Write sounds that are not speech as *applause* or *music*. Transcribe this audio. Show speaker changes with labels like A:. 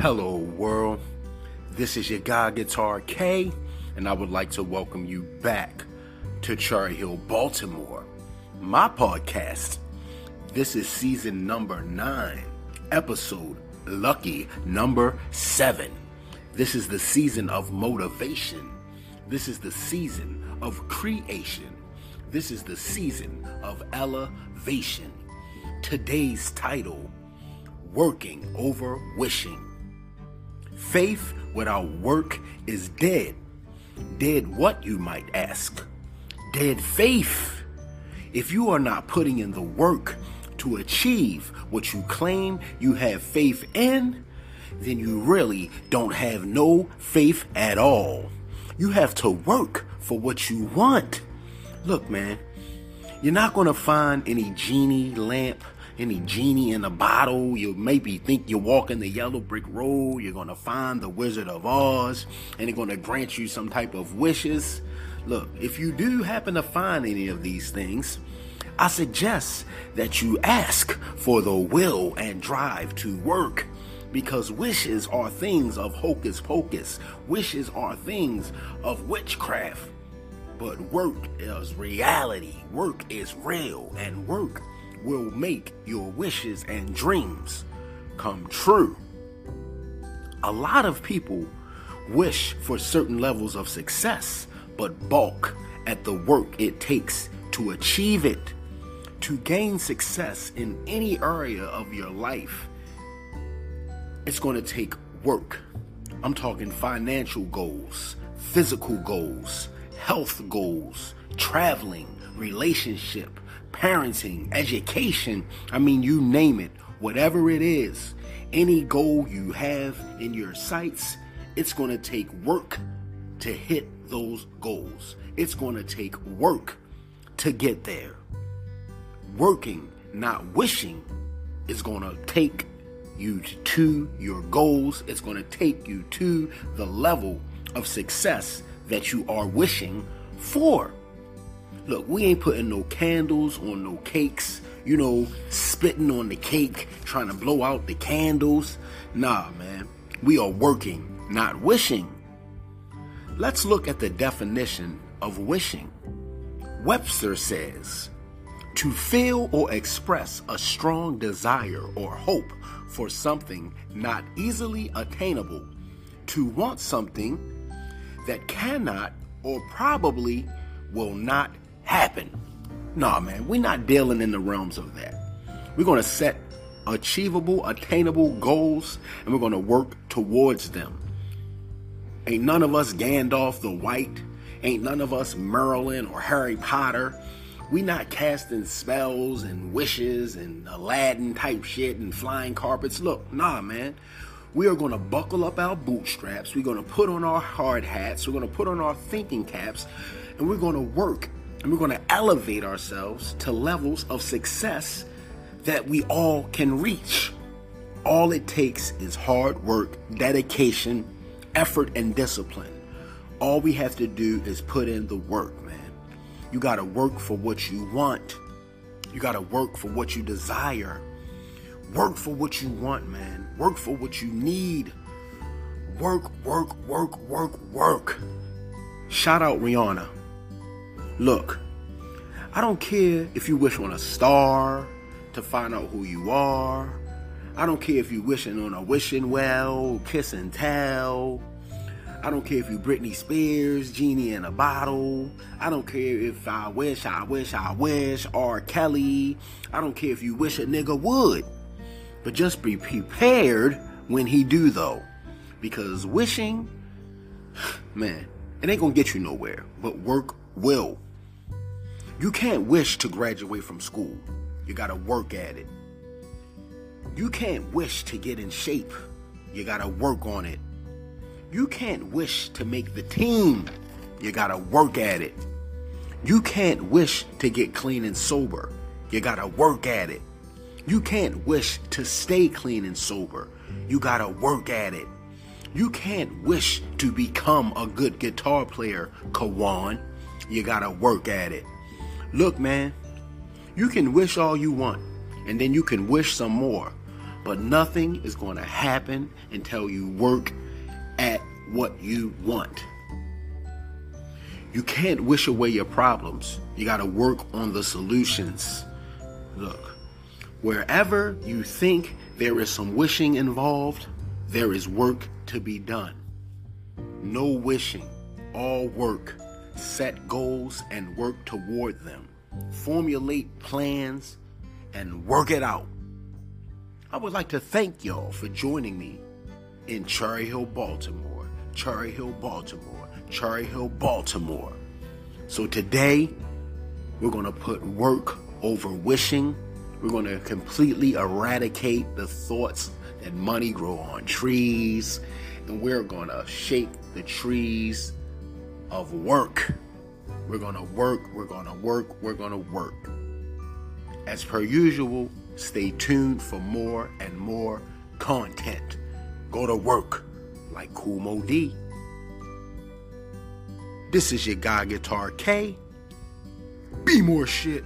A: Hello, world. This is your guy, Guitar K, and I would like to welcome you back to Cherry Hill, Baltimore, my podcast. This is season number nine, episode lucky number seven. This is the season of motivation. This is the season of creation. This is the season of elevation. Today's title Working Over Wishing. Faith without work is dead. Dead what, you might ask? Dead faith. If you are not putting in the work to achieve what you claim you have faith in, then you really don't have no faith at all. You have to work for what you want. Look, man, you're not going to find any genie lamp any genie in a bottle. You maybe think you're walking the yellow brick road. You're going to find the Wizard of Oz and they're going to grant you some type of wishes. Look, if you do happen to find any of these things, I suggest that you ask for the will and drive to work because wishes are things of hocus pocus. Wishes are things of witchcraft. But work is reality. Work is real. And work will make your wishes and dreams come true. A lot of people wish for certain levels of success, but balk at the work it takes to achieve it. To gain success in any area of your life, it's going to take work. I'm talking financial goals, physical goals, health goals, traveling, relationship, parenting, education. I mean, you name it, whatever it is, any goal you have in your sights, it's going to take work to hit those goals. It's going to take work to get there. Working, not wishing, is going to take you to your goals. It's going to take you to the level of success that you are wishing for. Look, we ain't putting no candles on no cakes, you know, spitting on the cake, trying to blow out the candles. Nah, man. We are working, not wishing. Let's look at the definition of wishing. Webster says, to feel or express a strong desire or hope for something not easily attainable, to want something that cannot or probably will not happen. Nah, man, we're not dealing in the realms of that. We're going to set achievable, attainable goals and we're going to work towards them. Ain't none of us Gandalf the White. Ain't none of us Merlin or Harry Potter. We not casting spells and wishes and Aladdin type shit and flying carpets. Look, nah, man. We are going to buckle up our bootstraps. We're going to put on our hard hats. We're going to put on our thinking caps and we're going to work and we're going to elevate ourselves to levels of success that we all can reach. All it takes is hard work, dedication, effort, and discipline. All we have to do is put in the work, man. You got to work for what you want. You got to work for what you desire. Work for what you want, man. Work for what you need. Work, work, work, work, work. Shout out Rihanna. Look, I don't care if you wish on a star to find out who you are. I don't care if you wishing on a wishing well, kiss and tell. I don't care if you Britney Spears, Genie in a bottle. I don't care if I wish, I wish, I wish, R. Kelly. I don't care if you wish a nigga would. But just be prepared when he do though. Because wishing, *sighs* man, it ain't gonna get you nowhere. But work will. You can't wish to graduate from school. You gotta work at it. You can't wish to get in shape. You gotta work on it. You can't wish to make the team. You gotta work at it. You can't wish to get clean and sober. You gotta work at it. You can't wish to stay clean and sober. You gotta work at it. You can't wish to become a good guitar player, Kawan. You gotta work at it. Look, man, you can wish all you want, and then you can wish some more. But nothing is going to happen until you work at what you want. You can't wish away your problems. You got to work on the solutions. Look, wherever you think there is some wishing involved, there is work to be done. No wishing, all work. Set goals and work toward them. Formulate plans and work it out. I would like to thank y'all for joining me in Cherry Hill, Baltimore. Cherry Hill, Baltimore. Cherry Hill, Baltimore. So today, we're going to put work over wishing. We're going to completely eradicate the thoughts that money grow on trees. And we're going to shake the trees of work. We're going to work, we're going to work, we're going to work. As per usual, stay tuned for more and more content. Go to work like Kumo D. This is your guy Guitar K. Be more shit.